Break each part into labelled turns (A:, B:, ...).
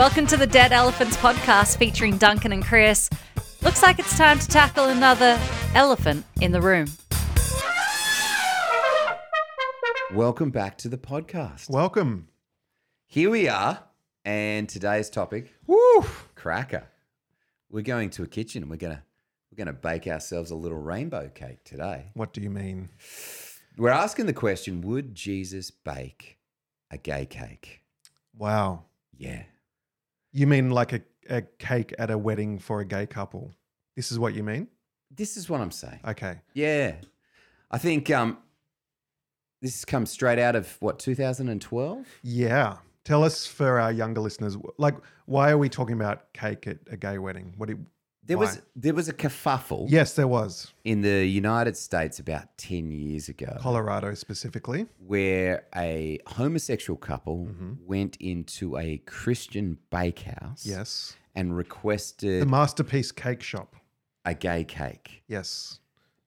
A: Welcome to the Dead Elephants podcast featuring Duncan and Chris. Looks like it's time to tackle another elephant in the room.
B: Welcome back to the podcast.
C: Welcome.
B: Here we are, and today's topic,
C: Woo!
B: cracker. We're going to a kitchen and we're gonna we're gonna bake ourselves a little rainbow cake today.
C: What do you mean?
B: We're asking the question: Would Jesus bake a gay cake?
C: Wow.
B: Yeah.
C: You mean like a, a cake at a wedding for a gay couple? This is what you mean?
B: This is what I'm saying.
C: Okay.
B: Yeah. I think um this comes straight out of what 2012.
C: Yeah. Tell us for our younger listeners, like, why are we talking about cake at a gay wedding? What? Do you,
B: There
C: why?
B: was there was a kerfuffle
C: Yes, there was.
B: in the United States about 10 years ago.
C: Colorado specifically.
B: where a homosexual couple
C: Mm-hmm.
B: went into a Christian bakehouse
C: Yes.
B: and requested The
C: Masterpiece Cake Shop.
B: a gay cake.
C: Yes.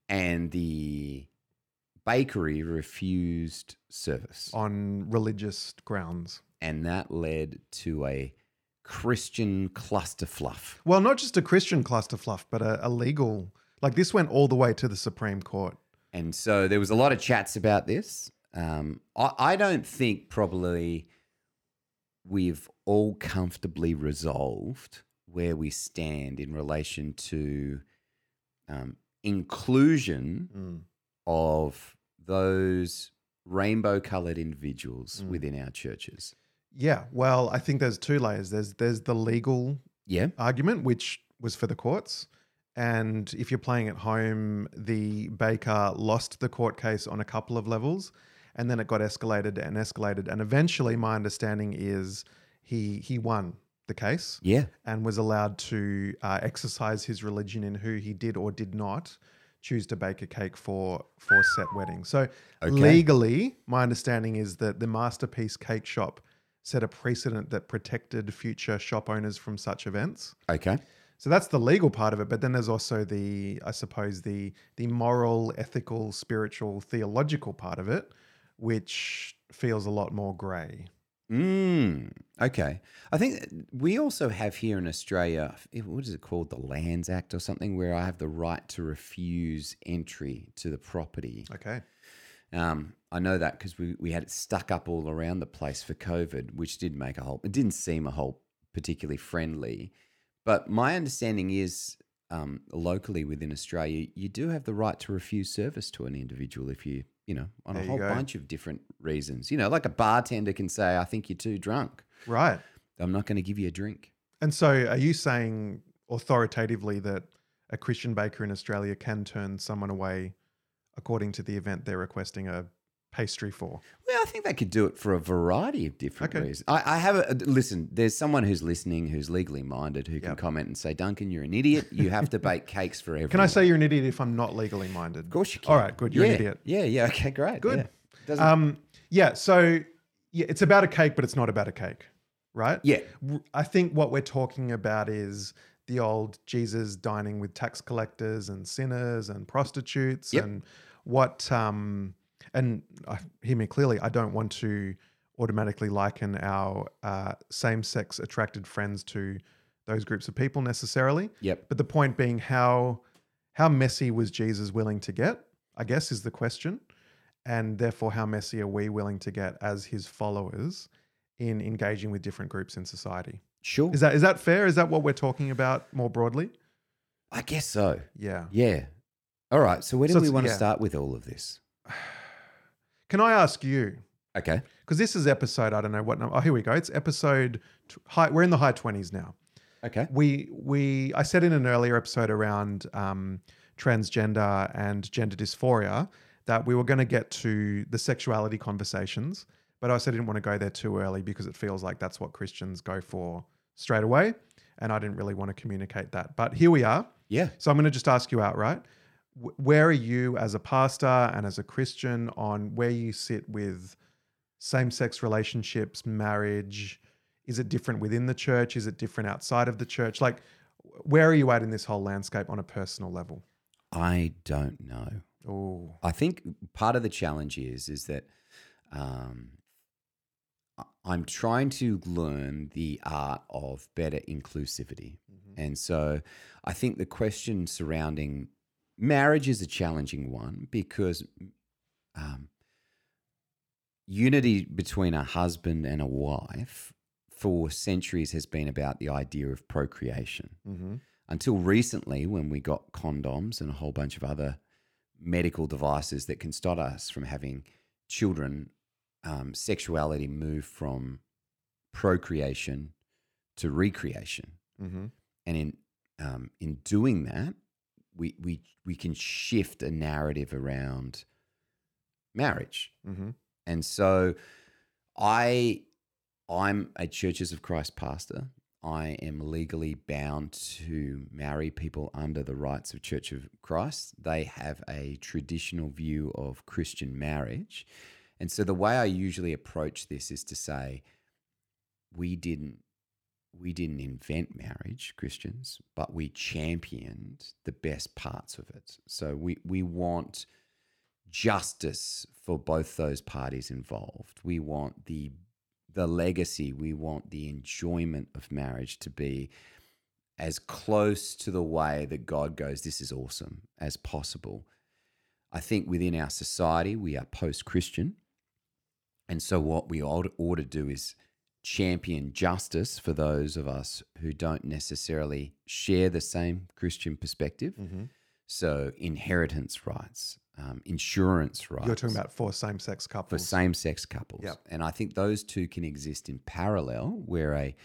B: And the bakery refused service.
C: On religious grounds.
B: And that led to a Christian cluster fluff.
C: Well, not just a Christian cluster fluff, but a, a legal. Like this went all the way to the Supreme Court.
B: And so there was a lot of chats about this. Um, I, I don't think probably we've all comfortably resolved where we stand in relation to um, inclusion
C: Mm.
B: of those rainbow colored individuals
C: Mm.
B: within our churches.
C: Yeah, well, I think there's two layers. There's there's the legal
B: Yeah.
C: argument, which was for the courts, and if you're playing at home, the baker lost the court case on a couple of levels, and then it got escalated and escalated, and eventually, my understanding is he he won the case
B: Yeah.
C: and was allowed to uh, exercise his religion in who he did or did not choose to bake a cake for for set wedding. So
B: Okay.
C: legally, my understanding is that the masterpiece cake shop set a precedent that protected future shop owners from such events.
B: Okay.
C: So that's the legal part of it, but then there's also the I suppose the the moral, ethical, spiritual, theological part of it which feels a lot more grey.
B: Mm, okay. I think we also have here in Australia, what is it called? The Lands Act or something, where I have the right to refuse entry to the property.
C: Okay.
B: Um, I know that because we, we had it stuck up all around the place for COVID, which did make a whole, it didn't seem a whole particularly friendly. But my understanding is um, locally within Australia, you do have the right to refuse service to an individual if you, you know, on
C: There
B: a whole
C: go.
B: bunch of different reasons. You know, like a bartender can say, I think you're too drunk.
C: Right.
B: I'm not going to give you a drink.
C: And so, are you saying authoritatively that a Christian baker in Australia can turn someone away according to the event they're requesting a pastry for?
B: Well, I think they could do it for a variety of different
C: Okay.
B: reasons. I, I have a listen. There's someone who's listening who's legally minded who can
C: Yep.
B: comment and say, "Duncan, you're an idiot. You have to bake cakes for everyone."
C: Can I say you're an idiot if I'm not legally minded?
B: Of course you can.
C: All right, good. You're
B: yeah.
C: an idiot.
B: Yeah, yeah. Okay, great.
C: Good.
B: Yeah.
C: Um, yeah. So, yeah, it's about a cake, but it's not about a cake, right?
B: yeah.
C: I think what we're talking about is the old Jesus dining with tax collectors and sinners and prostitutes
B: Yep.
C: and what um and uh, hear me clearly I don't want to automatically liken our uh, same-sex attracted friends to those groups of people necessarily
B: Yep.
C: but the point being how how messy was Jesus willing to get I guess is the question and therefore how messy are we willing to get as his followers in engaging with different groups in society
B: Sure.
C: is that is that fair? Is that what we're talking about more broadly?
B: I guess so.
C: Yeah.
B: Yeah. All right. So where do
C: So
B: we want to
C: yeah.
B: start with all of this?
C: Can I ask you?
B: Okay.
C: Because this is episode I don't know what number. Oh, here we go. It's episode. High, we're in the high twenties now.
B: Okay.
C: We we I said in an earlier episode around um, transgender and gender dysphoria that we were going to get to the sexuality conversations, but I said I didn't want to go there too early because it feels like that's what Christians go for straight away, and I didn't really want to communicate that. But here we are.
B: Yeah.
C: So I'm going to just ask you outright. Where are you as a pastor and as a Christian on where you sit with same sex relationships, marriage? Is it different within the church? Is it different outside of the church? Like, where are you at in this whole landscape on a personal level?
B: I don't know.
C: Oh,
B: I think part of the challenge is is that um, I'm trying to learn the art of better inclusivity. And so I think the question surrounding marriage is a challenging one because um, unity between a husband and a wife for centuries has been about the idea of procreation.
C: Mm-hmm.
B: Until recently, when we got condoms and a whole bunch of other medical devices that can stop us from having children, um, sexuality move from procreation to recreation.
C: Mm-hmm.
B: And in um, in doing that, we we we can shift a narrative around marriage.
C: Mm-hmm.
B: And so I I'm a Churches of Christ pastor. I am legally bound to marry people under the rights of Church of Christ. They have a traditional view of Christian marriage. And so the way I usually approach this is to say we didn't we didn't invent marriage, Christians, but we championed the best parts of it. So we we want justice for both those parties involved. We want the the legacy, we want the enjoyment of marriage to be as close to the way that God goes, this is awesome, as possible. I think within our society, we are post Christian. And so, what we ought, ought to do is champion justice for those of us who don't necessarily share the same Christian perspective.
C: Mm-hmm.
B: So, inheritance rights, um, insurance rights.
C: You're talking about for same-sex couples.
B: for same sex couples.
C: Yep.
B: And I think those two can exist in parallel, where a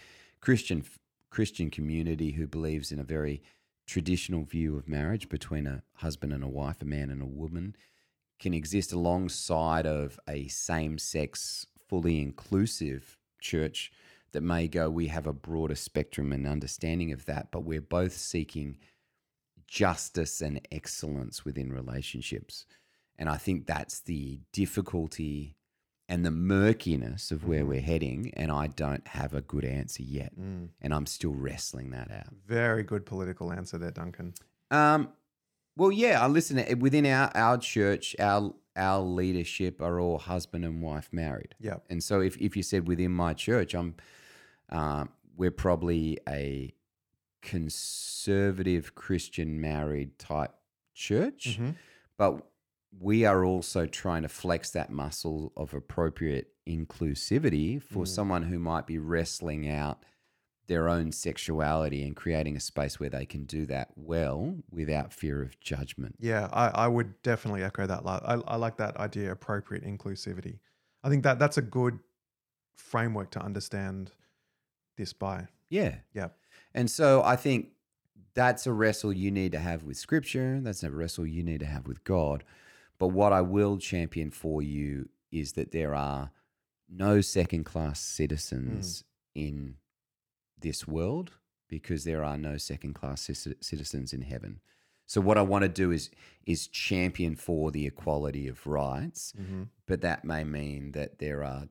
B: Christian Christian community who believes in a very traditional view of marriage between a husband and a wife, a man and a woman, can exist alongside of a same sex, fully inclusive church that may go, we have a broader spectrum and understanding of that, but we're both seeking justice and excellence within relationships. And I think that's the difficulty and the murkiness of where
C: Mhm.
B: we're heading. And I don't have a good answer yet.
C: Mm.
B: And I'm still wrestling that out.
C: Very good political answer there, Duncan.
B: Um, well, yeah, I listen. Within our, our church, our our leadership are all husband and wife married.
C: Yep.
B: And so, if, if you said within my church, I'm, um, we're probably a conservative Christian married type church,
C: Mhm.
B: but we are also trying to flex that muscle of appropriate inclusivity for
C: Mm.
B: someone who might be wrestling out their own sexuality and creating a space where they can do that well without fear of judgment.
C: Yeah, I, I would definitely echo that. I, I like that idea, appropriate inclusivity. I think that that's a good framework to understand this by.
B: Yeah.
C: Yeah.
B: And so I think that's a wrestle you need to have with scripture. That's a wrestle you need to have with God. But what I will champion for you is that there are no second class citizens hmm. in this world because there are no second class citizens in heaven. So what I want to do is is champion for the equality of rights,
C: Mm-hmm.
B: but that may mean that there are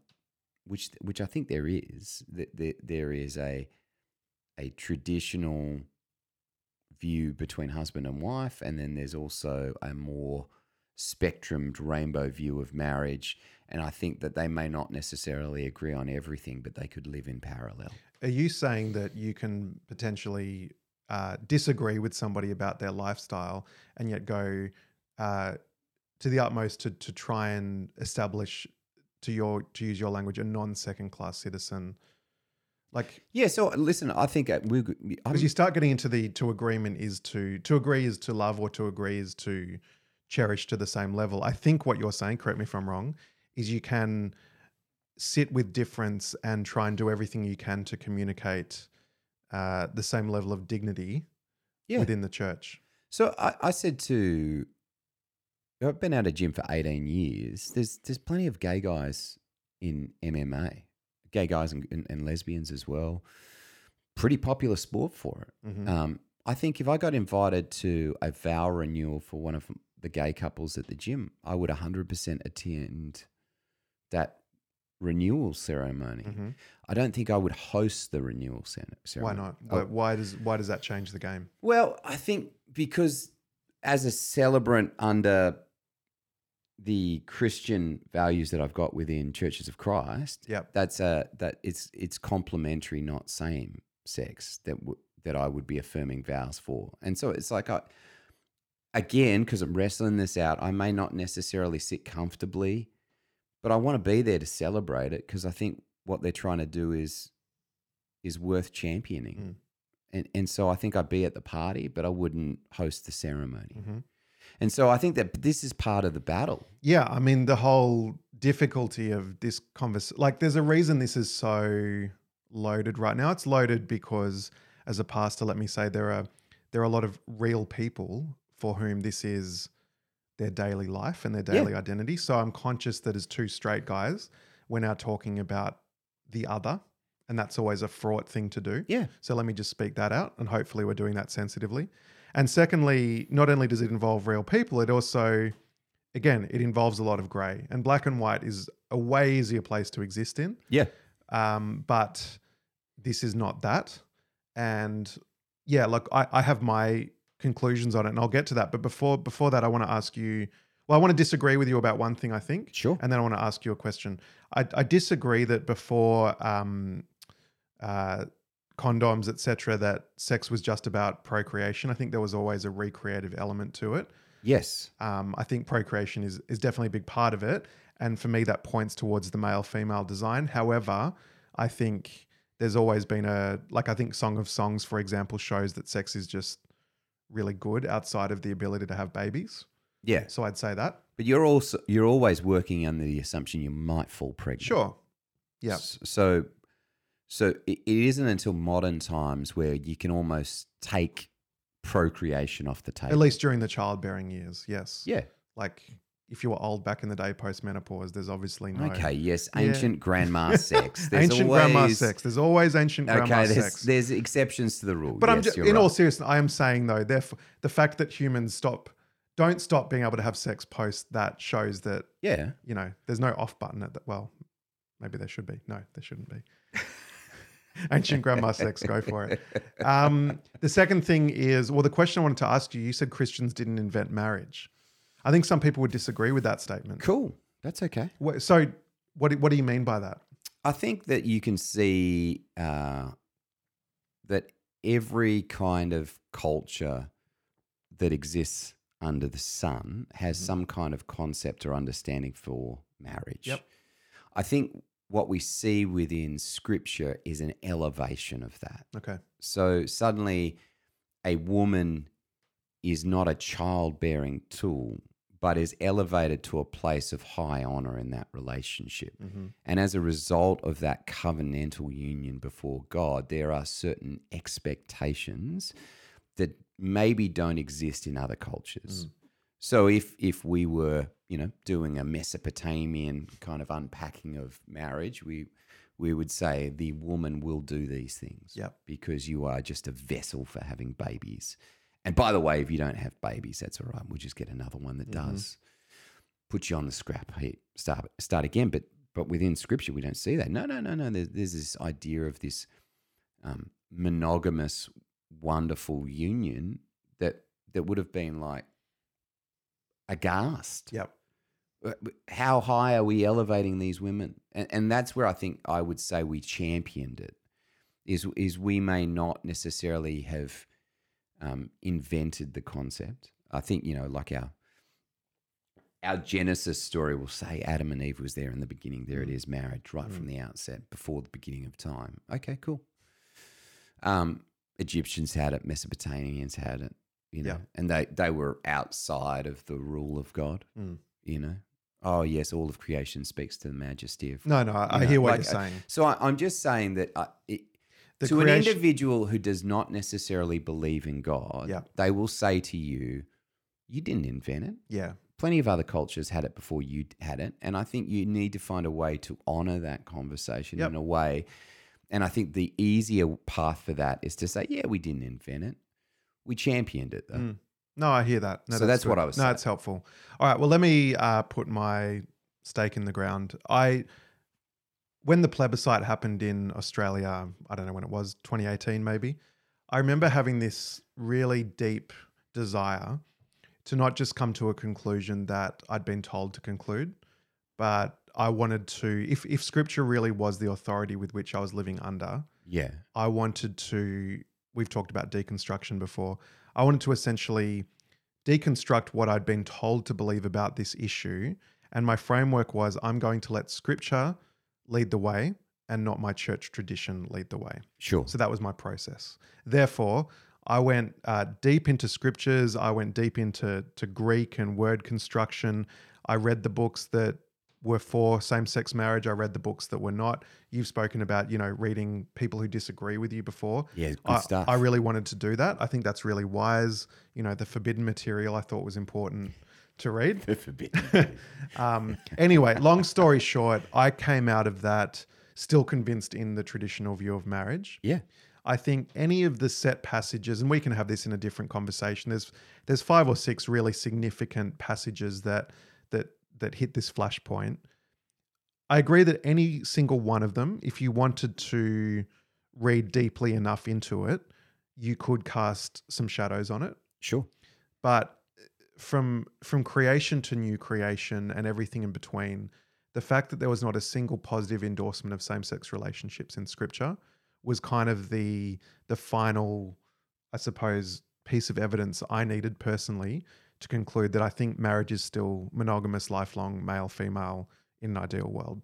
B: which which I think there is that there, there is a a traditional view between husband and wife and then there's also a more spectrumed rainbow view of marriage and I think that they may not necessarily agree on everything but they could live in parallel.
C: Are you saying that you can potentially uh, disagree with somebody about their lifestyle and yet go uh, to the utmost to, to try and establish, to your to use your language, a non second class citizen? Like,
B: Yeah, so listen, I think uh, we
C: because you start getting into the to agreement is to to agree is to love or to agree is to cherish to the same level. I think what you're saying, correct me if I'm wrong, is you can sit with difference and try and do everything you can to communicate uh, the same level of dignity
B: Yeah.
C: within the church.
B: So I, I said to, I've been out of gym for 18 years. There's there's plenty of gay guys in MMA, gay guys and, and, and lesbians as well. Pretty popular sport for it.
C: Mhm.
B: Um, I think if I got invited to a vow renewal for one of the gay couples at the gym, I would 100% attend that renewal ceremony.
C: Mhm.
B: I don't think I would host the renewal ceremony.
C: Why not? Why, why does why does that change the game?
B: Well, I think because as a celebrant under the Christian values that I've got within Churches of Christ,
C: Yep.
B: that's a that it's it's complementary, not same sex that w- that I would be affirming vows for. And so it's like I again because I'm wrestling this out. I may not necessarily sit comfortably, but I want to be there to celebrate it because I think what they're trying to do is is worth championing.
C: Mm.
B: And and so I think I'd be at the party, but I wouldn't host the ceremony.
C: Mhm.
B: And so I think that this is part of the battle.
C: Yeah, I mean the whole difficulty of this convers like there's a reason this is so loaded right now. It's loaded because as a pastor, let me say there are there are a lot of real people for whom this is their daily life and their
B: Yeah.
C: daily identity. So I'm conscious that as two straight guys, we're now talking about the other, and that's always a fraught thing to do.
B: Yeah.
C: So let me just speak that out, and hopefully we're doing that sensitively. And secondly, not only does it involve real people, it also, again, it involves a lot of grey. And black and white is a way easier place to exist in.
B: Yeah.
C: Um, but this is not that. And yeah, look, I, I have my conclusions on it, and I'll get to that. But before before that, I want to ask you. Well, I want to disagree with you about one thing. I think,
B: Sure.
C: and then I want to ask you a question. I, I disagree that before um, uh, condoms, etc., that sex was just about procreation. I think there was always a recreative element to it.
B: Yes.
C: Um, I think procreation is is definitely a big part of it, and for me, that points towards the male female design. However, I think there's always been a like I think Song of Songs, for example, shows that sex is just really good outside of the ability to have babies.
B: Yeah.
C: So I'd say that.
B: But you're also you're always working under the assumption you might fall pregnant.
C: Sure. Yeah.
B: So so it, it isn't until modern times where you can almost take procreation off the table.
C: At least during the childbearing years, yes.
B: Yeah.
C: Like if you were old back in the day, post menopause, there's obviously no
B: Okay. Yes.
C: Yeah.
B: Ancient grandma sex. There's
C: ancient grandma
B: always-
C: sex. There's always ancient grandma sex.
B: Okay. There's,
C: sex.
B: there's exceptions to the rule.
C: But I'm just, in all
B: right.
C: seriousness, I am saying though, therefore, the fact that humans stop, don't stop being able to have sex post that shows that
B: Yeah.
C: you know there's no off button at that. Well, maybe there should be. No, there shouldn't be. Ancient grandma sex, go for it. Um, the second thing is, well, the question I wanted to ask you. You said Christians didn't invent marriage. I think some people would disagree with that statement.
B: Cool. That's okay.
C: So, what do- what do you mean by that?
B: I think that you can see uh, that every kind of culture that exists under the sun has
C: Mhm.
B: some kind of concept or understanding for marriage.
C: Yep.
B: I think what we see within scripture is an elevation of that.
C: Okay.
B: So suddenly a woman is not a childbearing tool, but is elevated to a place of high honor in that relationship.
C: hmm
B: And as a result of that covenantal union before God, there are certain expectations that maybe don't exist in other cultures.
C: Mm.
B: So if if we were, you know, doing a Mesopotamian kind of unpacking of marriage, we we would say the woman will do these things
C: Yep.
B: because you are just a vessel for having babies. And by the way, if you don't have babies, that's all right. We'll just get another one that
C: Mhm.
B: does. Put you on the scrap heap. Start start again. But but within scripture, we don't see that. No, no, no, no. There's, there's this idea of this um, monogamous, wonderful union that that would have been like aghast.
C: Yep.
B: But How high are we elevating these women? And, and that's where I think I would say we championed it. Is is we may not necessarily have um, invented the concept. I think you know, like our our Genesis story will say Adam and Eve was there in the beginning. There it
C: Mm.
B: is, marriage right
C: Mm.
B: from the outset, before the beginning of time. Okay, cool. Um, Egyptians had it, Mesopotamians had it, you know,
C: Yeah.
B: and they they were outside of the rule of God,
C: Mm.
B: you know. Oh yes, all of creation speaks to the majesty of.
C: No, no, I, I hear what
B: like,
C: you're
B: uh,
C: saying.
B: So I, I'm just saying that uh, it,
C: The
B: to an individual who does not necessarily believe in God,
C: Yeah.
B: they will say to you, "You didn't invent it.
C: Yeah.
B: Plenty of other cultures had it before you had it." And I think you need to find a way to honor that conversation
C: Yep.
B: in a way. And I think the easier path for that is to say, "Yeah, we didn't invent it. We championed it, though."
C: Mm. No, I hear that. No,
B: So that's what. I was
C: No,
B: saying.
C: it's helpful. All right. Well, let me uh, put my stake in the ground. I, when the plebiscite happened in Australia, I don't know when it was, 2018 maybe. I remember having this really deep desire to not just come to a conclusion that I'd been told to conclude, but I wanted to, if, if scripture really was the authority with which I was living under,
B: Yeah.
C: I wanted to, we've talked about deconstruction before. I wanted to essentially deconstruct what I'd been told to believe about this issue. And my framework was I'm going to let scripture lead the way and not my church tradition lead the way.
B: Sure.
C: So that was my process. Therefore, I went uh, deep into scriptures. I went deep into to Greek and word construction. I read the books that were for same-sex marriage. I read the books that were not. You've spoken about, you know, reading people who disagree with you before.
B: Yeah, good
C: I,
B: stuff.
C: I really wanted to do that. I think that's really wise. You know, the forbidden material I thought was important to read. Um, anyway, long story short, I came out of that still convinced in the traditional view of marriage.
B: yeah.
C: I think any of the set passages, and we can have this in a different conversation. There's there's five or six really significant passages that that that hit this flashpoint. I agree that any single one of them, if you wanted to read deeply enough into it, you could cast some shadows on it.
B: Sure.
C: But from from creation to new creation and everything in between, the fact that there was not a single positive endorsement of same-sex relationships in scripture was kind of the the final, I suppose, piece of evidence I needed personally to conclude that I think marriage is still monogamous, lifelong, male, female in an ideal world.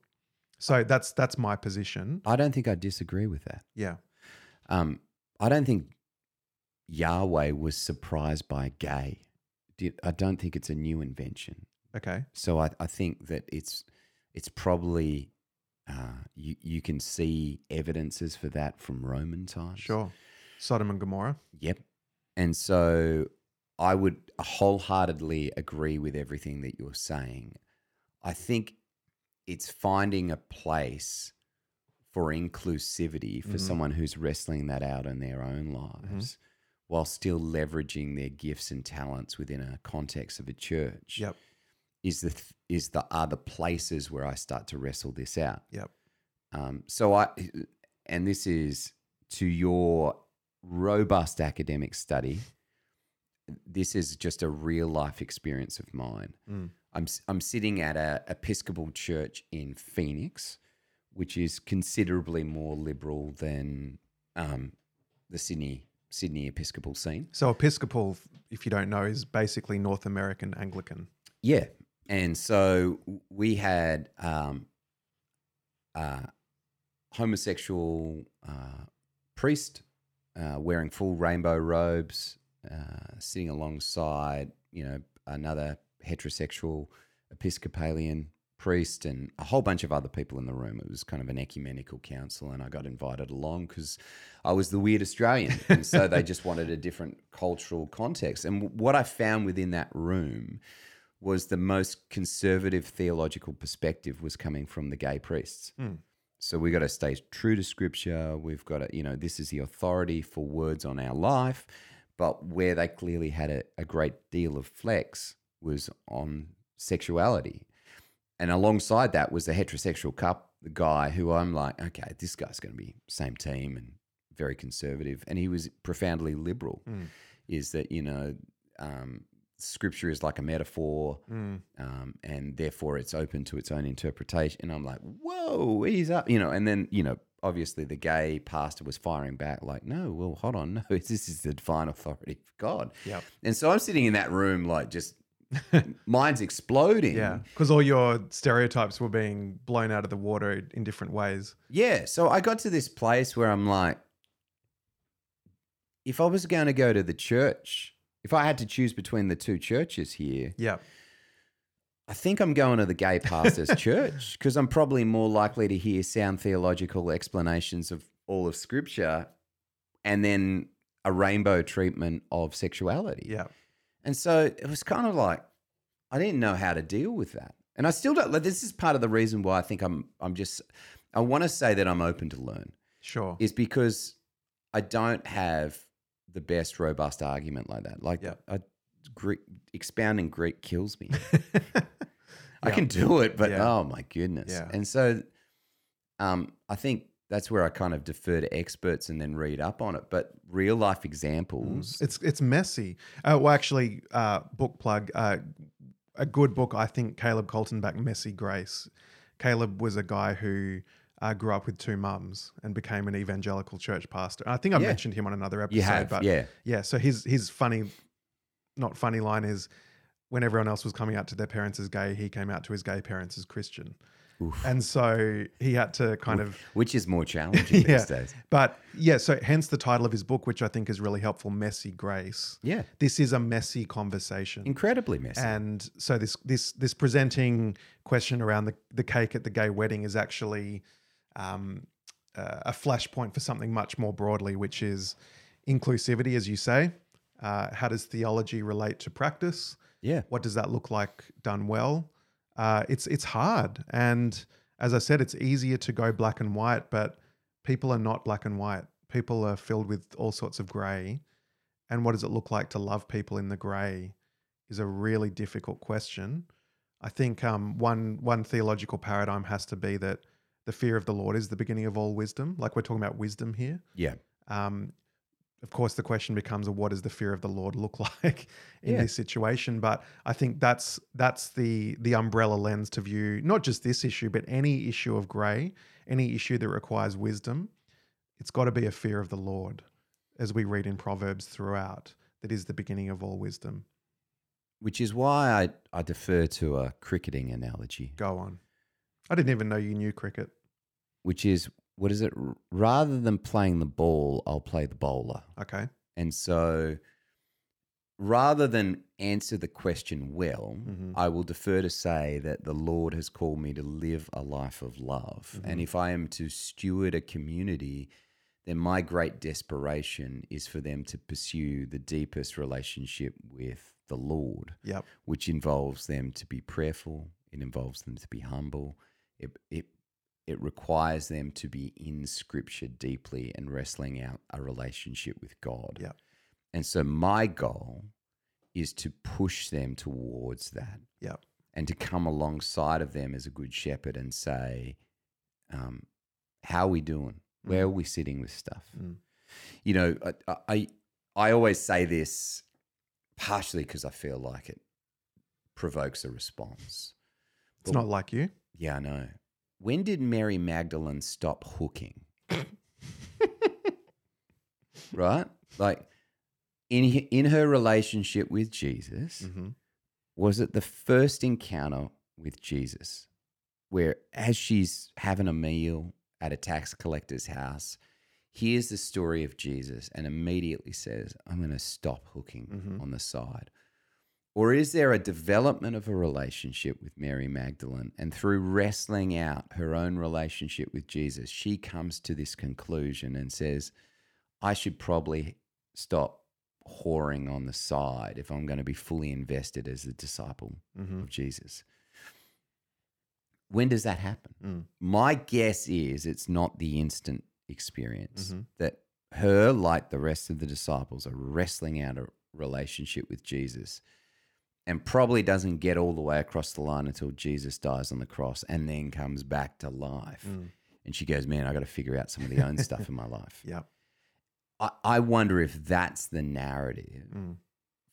C: So that's that's my position.
B: I don't think I disagree with that.
C: Yeah.
B: Um, I don't think Yahweh was surprised by gay. I don't think it's a new invention.
C: Okay.
B: So I, I think that it's it's probably uh, you you can see evidences for that from Roman times.
C: Sure. Sodom and Gomorrah.
B: Yep. And so I would wholeheartedly agree with everything that you're saying. I think it's finding a place for inclusivity for
C: Mhm.
B: someone who's wrestling that out in their own lives while still leveraging their gifts and talents within a context of a church
C: Yep.
B: is the th- is the other places where I start to wrestle this out.
C: Yep.
B: Um, so I, and this is to your robust academic study. This is just a real life experience of mine.
C: Mm.
B: I'm I'm sitting at a Episcopal church in Phoenix, which is considerably more liberal than um, the Sydney Sydney Episcopal scene.
C: So Episcopal, if you don't know, is basically North American Anglican.
B: Yeah. And so we had um, a homosexual uh, priest uh, wearing full rainbow robes, uh, sitting alongside, you know, another heterosexual Episcopalian priest and a whole bunch of other people in the room. It was kind of an ecumenical council, and I got invited along because I was the weird Australian. and so they just wanted a different cultural context. And what I found within that room was the most conservative theological perspective was coming from the gay priests.
C: Hmm.
B: So we got to stay true to scripture. We've got to, you know, this is the authority for words on our life. But where they clearly had a, a great deal of flex was on sexuality. And alongside that was the heterosexual cup, the guy who I'm like, okay, this guy's going to be same team and very conservative. And he was profoundly liberal,
C: Mm.
B: is that, you know, um, scripture is like a metaphor
C: Mm.
B: um, and therefore it's open to its own interpretation. And I'm like, whoa, he's up, you know. And then, you know, obviously the gay pastor was firing back, like, no, well, hold on, no, this is the divine authority of God.
C: Yep.
B: And so I'm sitting in that room, like, just mind's exploding.
C: Yeah, because all your stereotypes were being blown out of the water in different ways.
B: Yeah. So I got to this place where I'm like, if I was going to go to the church, if I had to choose between the two churches here,
C: Yeah,
B: I think I'm going to the gay pastor's church because I'm probably more likely to hear sound theological explanations of all of scripture and then a rainbow treatment of sexuality.
C: yeah,
B: And so it was kind of like I didn't know how to deal with that. And I still don't like this is part of the reason why I think I'm I'm just I want to say that I'm open to learn
C: sure.
B: is because I don't have the best robust argument like that. Like
C: Yeah.
B: I, Greek, expounding Greek kills me. I
C: Yeah.
B: can do it, but
C: Yeah.
B: oh my goodness.
C: Yeah.
B: And so um, I think that's where I kind of defer to experts and then read up on it. But real life examples,
C: It's it's messy. Uh, well, actually, uh, book plug. Uh, a good book, I think. Caleb Kaltenbach, Messy Grace. Caleb was a guy who uh, grew up with two mums and became an evangelical church pastor. I think I
B: Yeah.
C: mentioned him on another episode.
B: you have,
C: but
B: yeah,
C: yeah. So his his funny, not funny line is when everyone else was coming out to their parents as gay, he came out to his gay parents as Christian.
B: Oof.
C: And so he had to kind of
B: which is more challenging
C: Yeah.
B: these days.
C: but yeah, so hence the title of his book, which I think is really helpful, Messy Grace.
B: Yeah,
C: This is a messy conversation.
B: incredibly messy.
C: And so this this this presenting question around the, the cake at the gay wedding is actually um, uh, a flashpoint for something much more broadly, which is inclusivity, as you say. Uh, how does theology relate to practice?
B: yeah,
C: What does that look like done well? Uh, it's it's hard, and as I said, it's easier to go black and white, but people are not black and white. People are filled with all sorts of grey, and what does it look like to love people in the grey is a really difficult question. I think um, one one theological paradigm has to be that the fear of the Lord is the beginning of all wisdom. Like we're talking about wisdom here.
B: yeah,
C: Um, of course, the question becomes, what does the fear of the Lord look like in
B: Yeah.
C: this situation? But I think that's that's the the umbrella lens to view not just this issue, but any issue of grey, any issue that requires wisdom. It's got to be a fear of the Lord, as we read in Proverbs throughout. That is the beginning of all wisdom.
B: which is why I, I defer to a cricketing analogy,
C: Go on. I didn't even know you knew cricket.
B: which is what is it? Rather than playing the ball, I'll play the bowler.
C: Okay.
B: And so rather than answer the question well,
C: Mhm.
B: I will defer to say that the Lord has called me to live a life of love. And if I am to steward a community, then my great desperation is for them to pursue the deepest relationship with the Lord,
C: Yep.
B: which involves them to be prayerful, it involves them to be humble. It, it it requires them to be in scripture deeply and wrestling out a relationship with God.
C: Yep.
B: And so my goal is to push them towards that
C: Yep.
B: and to come alongside of them as a good shepherd and say, um, how are we doing? Where are we sitting with stuff?
C: Mm.
B: You know, I, I, I always say this partially because I feel like it provokes a response.
C: It's not like you.
B: Yeah, I know. When did Mary Magdalene stop hooking? right? Like in in her relationship with Jesus,
C: hmm
B: was it the first encounter with Jesus where as she's having a meal at a tax collector's house, hears the story of Jesus and immediately says, I'm going to stop hooking
C: Mhm.
B: on the side? Or is there a development of a relationship with Mary Magdalene? And through wrestling out her own relationship with Jesus, she comes to this conclusion and says, I should probably stop whoring on the side if I'm going to be fully invested as a disciple
C: hmm
B: of Jesus. When does that happen?
C: Mm.
B: My guess is it's not the instant experience
C: Mhm.
B: that her, like the rest of the disciples, are wrestling out a relationship with Jesus and probably doesn't get all the way across the line until Jesus dies on the cross and then comes back to life.
C: Mm.
B: And she goes, Man, I got to figure out some of the own stuff in my life.
C: Yep.
B: I, I wonder if that's the narrative
C: Mm.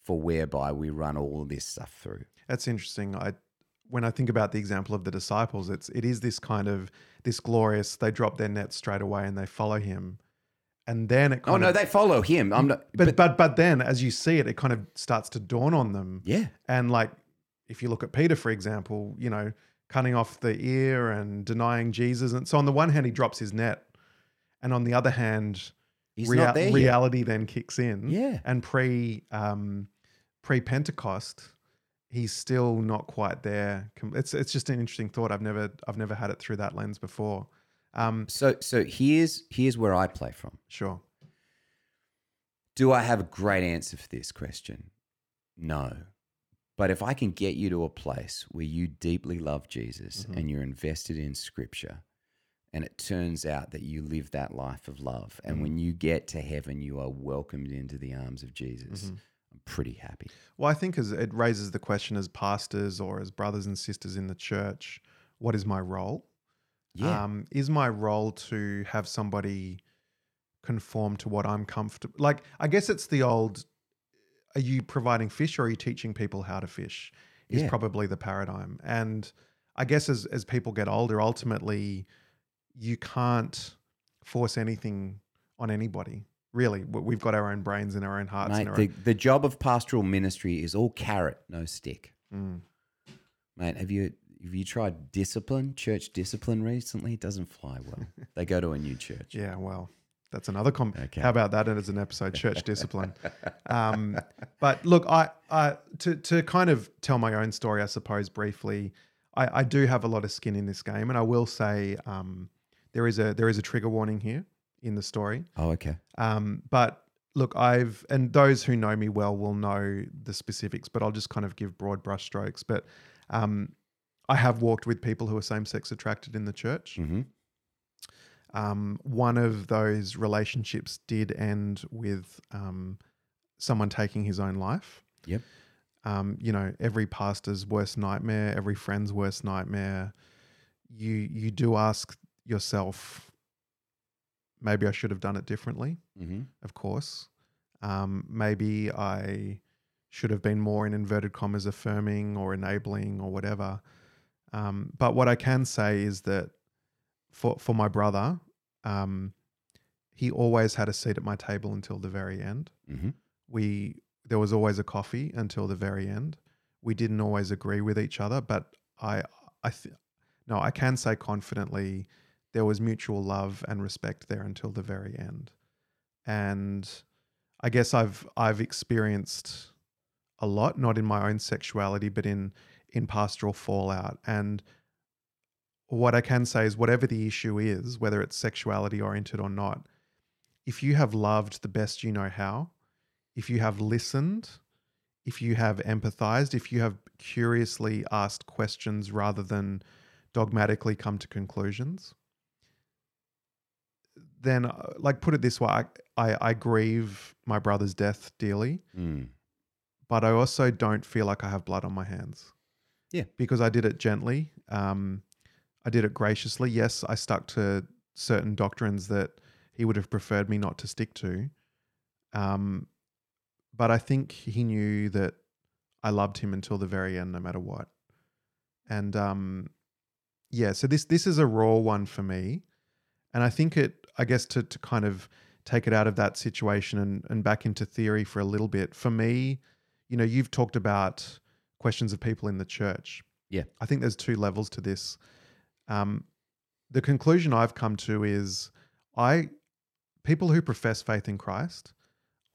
B: for whereby we run all this stuff through.
C: That's interesting. I when I think about the example of the disciples, it's it is this kind of this glorious. They drop their nets straight away and they follow him, and then it. Kind
B: Oh, no,
C: of,
B: they follow him. I'm not,
C: but, but but then as you see it, it kind of starts to dawn on them.
B: yeah.
C: And like, if you look at Peter, for example, you know, cutting off the ear and denying Jesus, and so on the one hand he drops his net, and on the other hand, rea-
B: there yet.
C: reality then kicks in.
B: Yeah.
C: And pre um, pre Pentecost, he's still not quite there. It's it's just an interesting thought. I've never I've never had it through that lens before. Um,
B: So so here's here's where I play from.
C: sure.
B: Do I have a great answer for this question? No. But if I can get you to a place where you deeply love Jesus
C: Mhm.
B: and you're invested in scripture, and it turns out that you live that life of love, and
C: Mhm.
B: when you get to heaven, you are welcomed into the arms of Jesus,
C: Mhm.
B: I'm pretty happy.
C: Well, I think as it raises the question as pastors or as brothers and sisters in the church, what is my role?
B: Yeah.
C: Um, is my role to have somebody conform to what I'm comfortable? Like, I guess it's the old: Are you providing fish, or are you teaching people how to fish? Is
B: Yeah.
C: probably the paradigm. And I guess as as people get older, ultimately, you can't force anything on anybody. Really, We- we've got our own brains and our own hearts.
B: Mate,
C: and our
B: the, the job of pastoral ministry is all carrot, no stick.
C: own, Mm.
B: Mate, have you have you tried discipline, church discipline recently? It doesn't fly well. they go to a new church.
C: Yeah, well, that's another com.
B: Okay.
C: How about that as an episode, church discipline? Um, but look, I, I to to kind of tell my own story, I suppose briefly. I, I do have a lot of skin in this game, and I will say um, there is a there is a trigger warning here in the story.
B: Oh, okay.
C: Um, but look, I've and those who know me well will know the specifics, but I'll just kind of give broad brushstrokes. But um, I have walked with people who are same sex attracted in the church.
B: hmm
C: Um, one of those relationships did end with um, someone taking his own life.
B: Yep.
C: Um, you know, every pastor's worst nightmare, every friend's worst nightmare. You you do ask yourself, maybe I should have done it differently.
B: hmm
C: Of course, um, maybe I should have been more in inverted commas affirming or enabling or whatever. Um, but what I can say is that for for my brother, um, he always had a seat at my table until the very end.
B: hmm
C: We there was always a coffee until the very end. We didn't always agree with each other, but I I th- no, I can say confidently there was mutual love and respect there until the very end. And I guess I've I've experienced a lot, not in my own sexuality, but in in pastoral fallout. And what I can say is whatever the issue is, whether it's sexuality oriented or not, if you have loved the best you know how, if you have listened, if you have empathized, if you have curiously asked questions rather than dogmatically come to conclusions, then, uh, like, put it this way I, I, I grieve my brother's death dearly,
B: Mm.
C: but I also don't feel like I have blood on my hands.
B: Yeah.
C: Because I did it gently. Um, I did it graciously. Yes, I stuck to certain doctrines that he would have preferred me not to stick to. Um, but I think he knew that I loved him until the very end, no matter what. And um, yeah, so this this is a raw one for me, and I think it. I guess to to kind of take it out of that situation and and back into theory for a little bit. For me, you know, you've talked about questions of people in the church.
B: Yeah.
C: I think there's two levels to this. Um, the conclusion I've come to is I people who profess faith in Christ,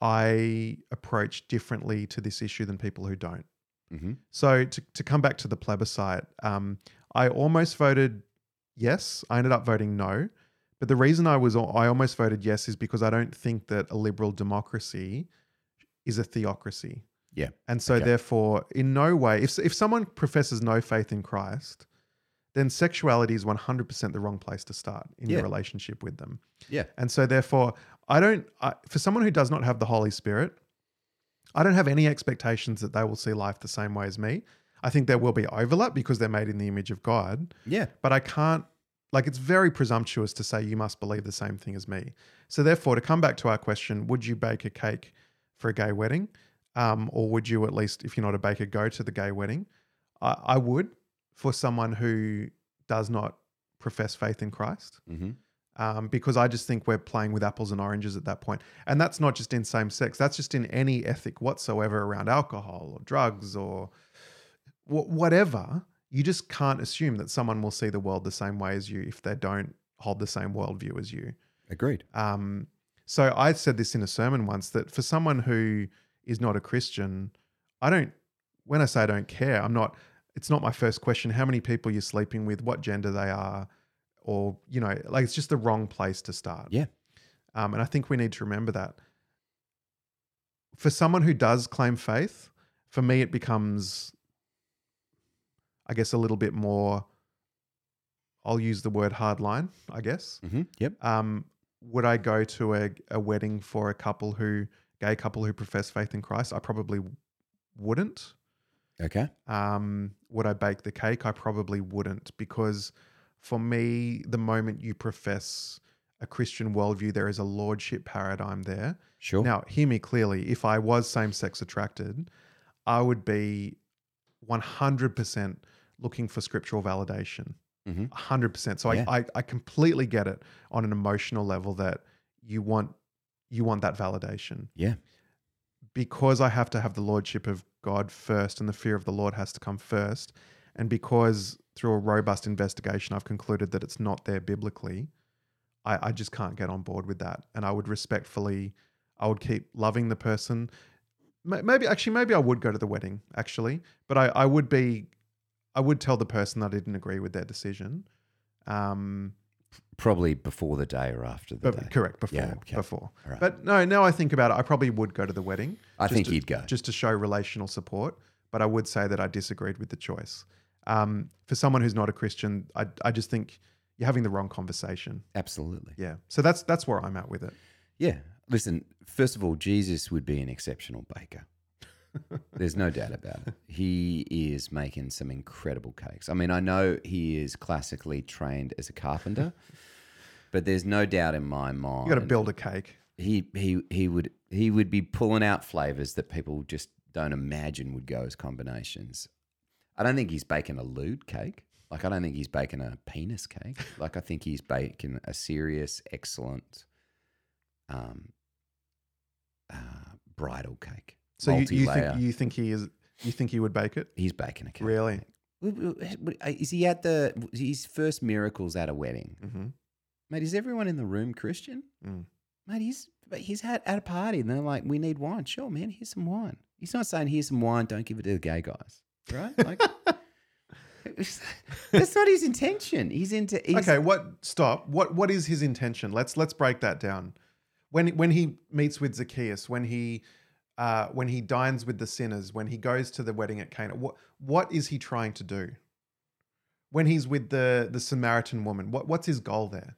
C: I approach differently to this issue than people who don't.
B: hmm
C: So to, to come back to the plebiscite, um, I almost voted yes. I ended up voting no. But the reason I was I almost voted yes is because I don't think that a liberal democracy is a theocracy.
B: Yeah.
C: And so
B: Okay.
C: therefore, in no way, if if someone professes no faith in Christ, then sexuality is 100% the wrong place to start in
B: Yeah.
C: your relationship with them.
B: Yeah.
C: And so, therefore, I don't, I, for someone who does not have the Holy Spirit, I don't have any expectations that they will see life the same way as me. I think there will be overlap because they're made in the image of God,
B: Yeah.
C: but I can't, like, it's very presumptuous to say you must believe the same thing as me. So, therefore, to come back to our question, would you bake a cake for a gay wedding? Um, or would you, at least, if you're not a baker, go to the gay wedding? I, I would for someone who does not profess faith in Christ
B: hmm
C: um, because I just think we're playing with apples and oranges at that point. And that's not just in same sex, that's just in any ethic whatsoever around alcohol or drugs or wh- whatever. You just can't assume that someone will see the world the same way as you if they don't hold the same worldview as you.
B: Agreed.
C: Um, so I said this in a sermon once that for someone who is not a Christian, I don't, when I say I don't care, I'm not, it's not my first question. How many people you're sleeping with, what gender they are, or, you know, like it's just the wrong place to start.
B: Yeah.
C: Um, and I think we need to remember that. For someone who does claim faith, for me, it becomes, I guess, a little bit more, I'll use the word hardline, I guess
B: hmm Yep.
C: um, would I go to a, a wedding for a couple who, gay couple who profess faith in Christ? I probably wouldn't.
B: Okay.
C: Um, would I bake the cake? I probably wouldn't because for me, the moment you profess a Christian worldview, there is a lordship paradigm there.
B: Sure.
C: Now, hear me clearly. If I was same sex attracted, I would be 100% looking for scriptural validation.
B: Mhm.
C: 100%. So
B: Yeah.
C: I, I, I completely get it on an emotional level that you want you want that validation.
B: yeah.
C: Because I have to have the lordship of God first and the fear of the Lord has to come first, and because through a robust investigation I've concluded that it's not there biblically, I, I just can't get on board with that. And I would respectfully, I would keep loving the person. Maybe actually, maybe I would go to the wedding actually, but I, I would be, I would tell the person that I didn't agree with their decision. Um,
B: Probably before the day or after the
C: but
B: day.
C: correct before,
B: Yeah, okay.
C: before.
B: Right.
C: But no, now I think about it, I probably would go to the wedding.
B: I think
C: to-
B: you'd go.
C: just to show relational support. But I would say that I disagreed with the choice. Um, for someone who's not a Christian, I, I just think you're having the wrong conversation.
B: Absolutely.
C: Yeah. So that's that's where I'm at with it.
B: Yeah. Listen, first of all, Jesus would be an exceptional baker. There's no doubt about it. He is making some incredible cakes. I mean, I know he is classically trained as a carpenter, but there's no doubt in my mind
C: You got to build a cake.
B: he he he would he would be pulling out flavors that people just don't imagine would go as combinations. I don't think he's baking a lewd cake. Like I don't think he's baking a penis cake. Like I think he's baking a serious, excellent, um, uh, bridal cake.
C: So you, you think you think he is you think he would bake it?
B: he's baking a cake.
C: Really?
B: Is he at the his first miracles at a wedding?
C: Mm-hmm.
B: Mate, is everyone in the room Christian?
C: Mm.
B: Mate, he's but he's at, at a party and they're like, we need wine. Sure, man, here's some wine. He's not saying here's some wine, don't give it to the gay guys. Right? Like that's not his intention. He's into he's,
C: Okay, what stop. What what is his intention? Let's let's break that down. When when he meets with Zacchaeus, when he uh, when he dines with the sinners, when he goes to the wedding at Cana, what what is he trying to do? When he's with the the Samaritan woman, what what's his goal there?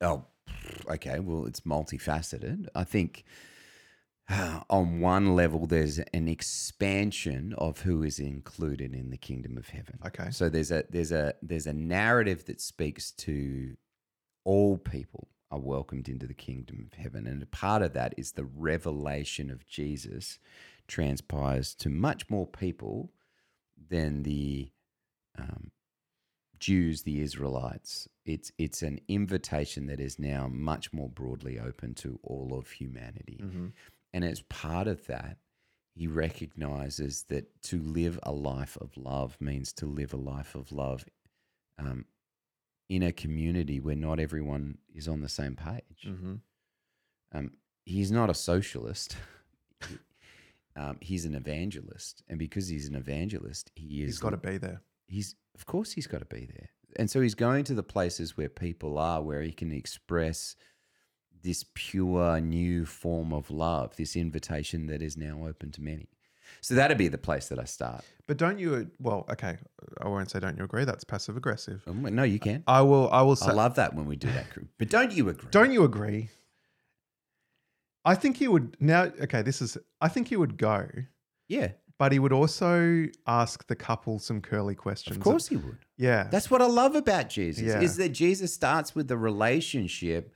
B: Oh, okay. Well, it's multifaceted. I think on one level, there's an expansion of who is included in the kingdom of heaven.
C: Okay.
B: So there's a there's a there's a narrative that speaks to all people are welcomed into the kingdom of heaven, and a part of that is the revelation of Jesus transpires to much more people than the um, Jews, the Israelites. It's it's an invitation that is now much more broadly open to all of humanity.
C: Mm-hmm.
B: And as part of that, he recognizes that to live a life of love means to live a life of love um, in a community where not everyone is on the same page.
C: Mm-hmm.
B: Um, he's not a socialist. He- um, he's an evangelist, and because he's an evangelist, he is.
C: He's got to be there.
B: He's of course he's got to be there, and so he's going to the places where people are, where he can express this pure new form of love, this invitation that is now open to many. So that'd be the place that I start.
C: But don't you? Well, okay, I won't say don't you agree. That's passive aggressive.
B: Um, No, you can.
C: I will. I will say.
B: I love that when we do that. But don't you agree?
C: Don't you agree? I think he would now. Okay, this is. I think he would go,
B: Yeah,
C: but he would also ask the couple some curly questions.
B: of course he would.
C: Yeah.
B: That's what I love about Jesus
C: Yeah.
B: is that Jesus starts with the relationship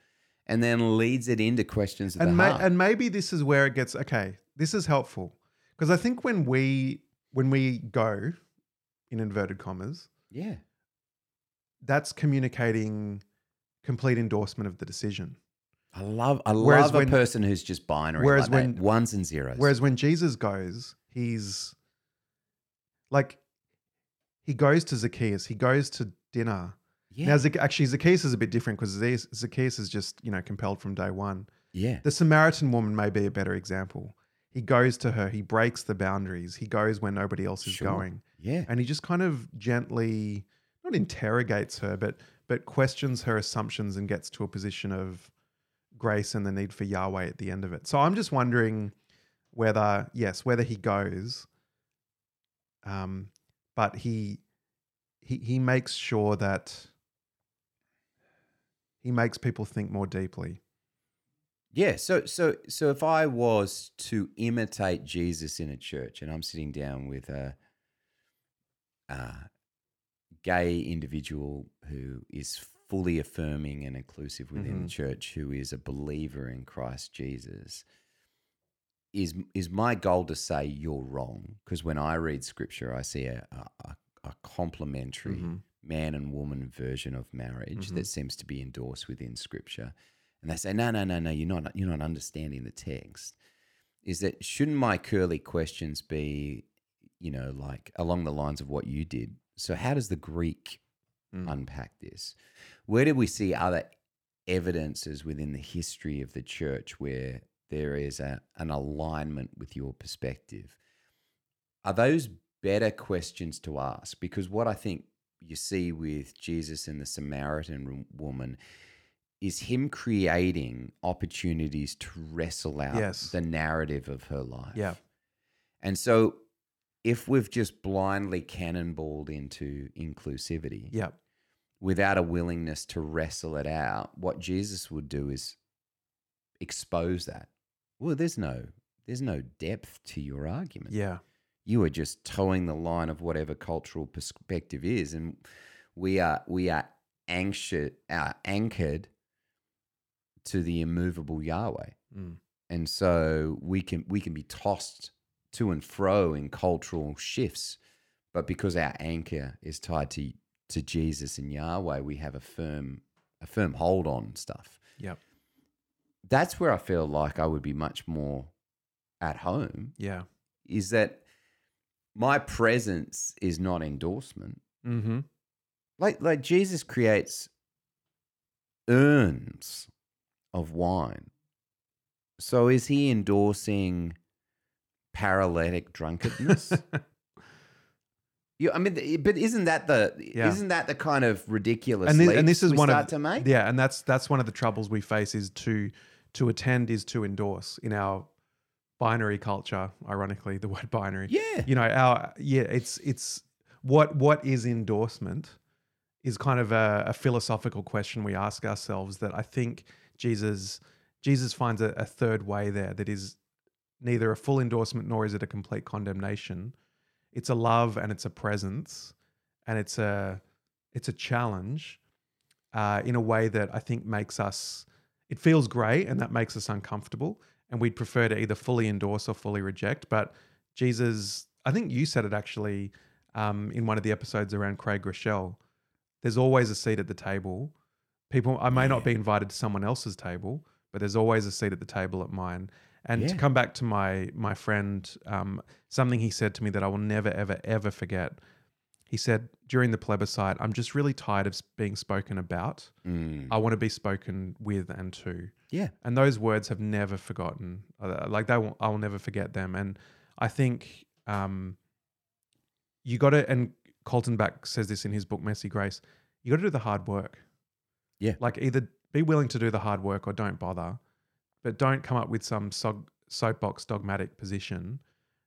B: and then leads it into questions of
C: and
B: the
C: may,
B: heart.
C: and maybe this is where it gets okay. This is helpful because I think when we when we go, in inverted commas,
B: yeah,
C: that's communicating complete endorsement of the decision.
B: I love I
C: Whereas
B: love
C: when-
B: a person who's just binary.
C: whereas
B: like that,
C: when-
B: ones and zeros.
C: Whereas when Jesus goes, he's like he goes to Zacchaeus, he goes to dinner.
B: yeah,
C: Now, Zac- actually, Zacchaeus is a bit different because Zacchaeus is just you know compelled from day one.
B: yeah,
C: The Samaritan woman may be a better example. He goes to her, he breaks the boundaries, he goes where nobody else is
B: Sure.
C: going,
B: yeah,
C: and he just kind of gently, not interrogates her, but but questions her assumptions and gets to a position of grace and the need for Yahweh at the end of it. So I'm just wondering whether yes, whether he goes, um, but he he he makes sure that he makes people think more deeply.
B: Yeah. So so so if I was to imitate Jesus in a church, and I'm sitting down with a, uh, gay individual who is fully affirming and inclusive within the mm-hmm. church, who is a believer in Christ Jesus, is is my goal to say you're wrong because when I read scripture, I see a a, a complementary mm-hmm. man and woman version of marriage that mm-hmm. seems to be endorsed within scripture, and they say no no no no you're not you're not understanding the text. Is that shouldn't my curly questions be, you know, like along the lines of what you did? So how does the Greek mm. unpack this? Where did we see other evidences within the history of the church where there is a, an alignment with your perspective? Are those better questions to ask? Because what I think you see with Jesus and the Samaritan woman is him creating opportunities to wrestle out
C: Yes.
B: the narrative of her life.
C: Yeah.
B: And so if we've just blindly cannonballed into inclusivity
C: Yeah.
B: without a willingness to wrestle it out, what Jesus would do is expose that. Well, there's no there's no depth to your argument.
C: Yeah.
B: You are just toeing the line of whatever cultural perspective is, and we are we are anxious, uh, anchored to the immovable Yahweh
C: Mm.
B: and so we can we can be tossed to and fro in cultural shifts but because our anchor is tied to to Jesus and Yahweh we have a firm a firm hold on stuff
C: Yep.
B: that's where I feel like I would be much more at home
C: Yeah.
B: is that my presence is not endorsement
C: Mm-hmm.
B: like like Jesus creates urns of wine. So is he endorsing paralytic drunkenness? you, I mean, but isn't that the
C: Yeah.
B: isn't that the kind of ridiculous
C: and, thi-
B: leaps
C: and this is one
B: start
C: of
B: to make?
C: yeah, and that's that's one of the troubles we face is to to attend is to endorse in our binary culture. Ironically, the word binary.
B: Yeah.
C: you know our yeah it's it's what what is endorsement is kind of a, a philosophical question we ask ourselves that i think jesus jesus finds a, a third way there that is neither a full endorsement nor is it a complete condemnation it's a love and it's a presence and it's a it's a challenge uh, in a way that i think makes us it feels great and that makes us uncomfortable and we'd prefer to either fully endorse or fully reject but Jesus, I think you said it actually um, in one of the episodes around Craig Groeschel. There's always a seat at the table. People, I may not be invited to someone else's table, but there's always a seat at the table at mine. And to come back to my my friend, um, something he said to me that I will never, ever, ever forget. He said during the plebiscite, "I'm just really tired of being spoken about.
B: Mm.
C: I want to be spoken with and to."
B: Yeah.
C: and those words have never forgotten Uh, like they will, i'll never forget them and i think um you got to and Kaltenbach says this in his book messy grace you got to do the hard work
B: Yeah.
C: like either be willing to do the hard work or don't bother but don't come up with some soapbox dogmatic position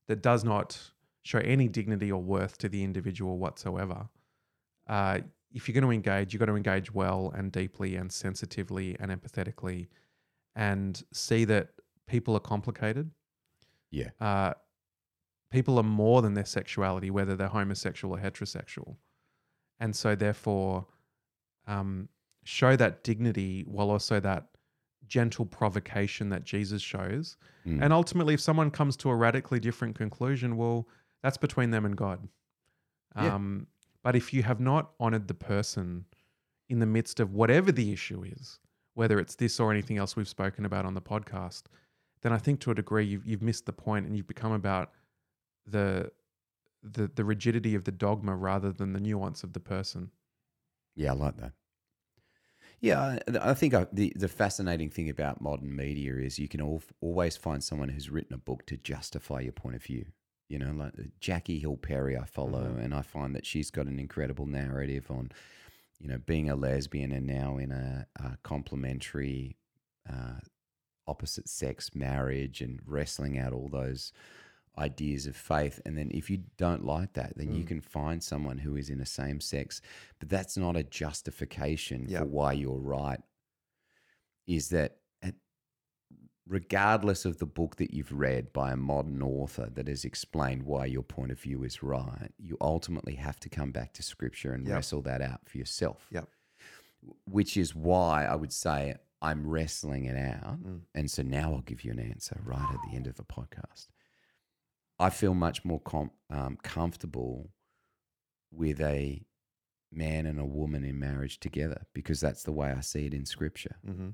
C: that does not show any dignity or worth to the individual whatsoever uh, if you're going to engage, you've got to engage well and deeply and sensitively and empathetically and see that people are complicated.
B: Yeah.
C: Uh, people are more than their sexuality, whether they're homosexual or heterosexual. And so, therefore, um, show that dignity while also that gentle provocation that Jesus shows.
B: Mm.
C: And ultimately, if someone comes to a radically different conclusion, well, that's between them and God.
B: Yeah.
C: Um, but if you have not honored the person in the midst of whatever the issue is, whether it's this or anything else we've spoken about on the podcast, then I think to a degree you've, you've missed the point and you've become about the, the the rigidity of the dogma rather than the nuance of the person.
B: Yeah, I like that. Yeah, I, think I, the the fascinating thing about modern media is you can al- always find someone who's written a book to justify your point of view. You know, like uh, Jackie Hill Perry, I follow,
C: Mhm.
B: and I find that she's got an incredible narrative on, you know, being a lesbian and now in a, a complementary, uh, opposite sex marriage and wrestling out all those ideas of faith. And then if you don't like that, then you
C: Mm.
B: can find someone who is in a same sex, but that's not a justification
C: Yeah.
B: for why you're right. Is that regardless of the book that you've read by a modern author that has explained why your point of view is right, you ultimately have to come back to scripture and
C: Yep.
B: wrestle that out for yourself.
C: Yep.
B: Which is why I would say I'm wrestling it out.
C: Mm.
B: And so now I'll give you an answer right at the end of the podcast. I feel much more com- um, comfortable with a man and a woman in marriage together because that's the way I see it in scripture.
C: hmm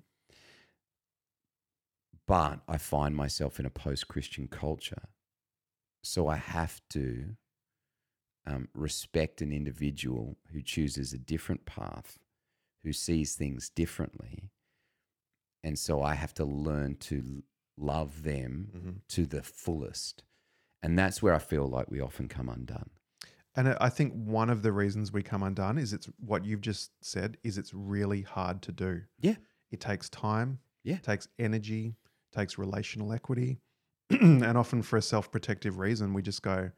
B: But I find myself in a post Christian culture. So I have to um, respect an individual who chooses a different path, who sees things differently. And so I have to learn to love them
C: hmm
B: to the fullest. And that's where I feel like we often come undone.
C: And I- think one of the reasons we come undone is it's what you've just said is it's really hard to do.
B: Yeah.
C: It takes time.
B: Yeah.
C: It takes energy, takes relational equity. and often for a self-protective reason, we just go,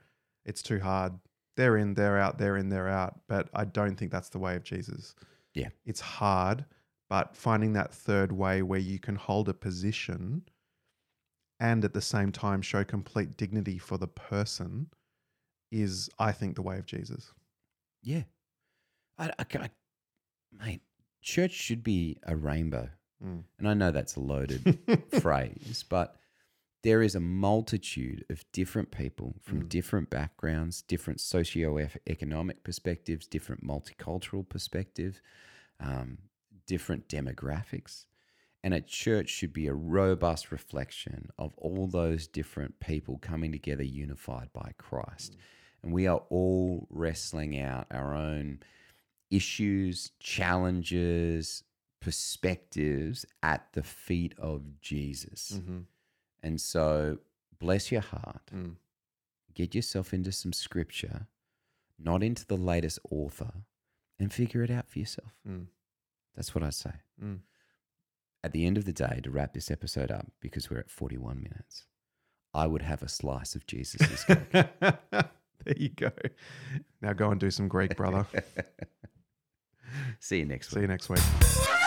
C: it's too hard. They're in, they're out, they're in, they're out. But I don't think that's the way of Jesus.
B: Yeah.
C: It's hard, but finding that third way where you can hold a position and at the same time show complete dignity for the person is, I think, the way of Jesus.
B: Yeah. I, I, I- mate, church should be a rainbow.
C: Mm.
B: And I know that's a loaded phrase, but there is a multitude of different people from
C: Mm.
B: different backgrounds, different socio-economic perspectives, different multicultural perspectives, um, different demographics. And a church should be a robust reflection of all those different people coming together unified by Christ. And we are all wrestling out our own issues, challenges, perspectives at the feet of Jesus.
C: Mhm.
B: And so, bless your heart.
C: Mm.
B: Get yourself into some scripture, not into the latest author, and figure it out for yourself.
C: Mm.
B: That's what I say.
C: Mm.
B: At the end of the day, to wrap this episode up, because we're at 41 minutes, I would have a slice of Jesus' cake.
C: there you go. Now go and do some Greek, brother.
B: See you next week.
C: See you next week.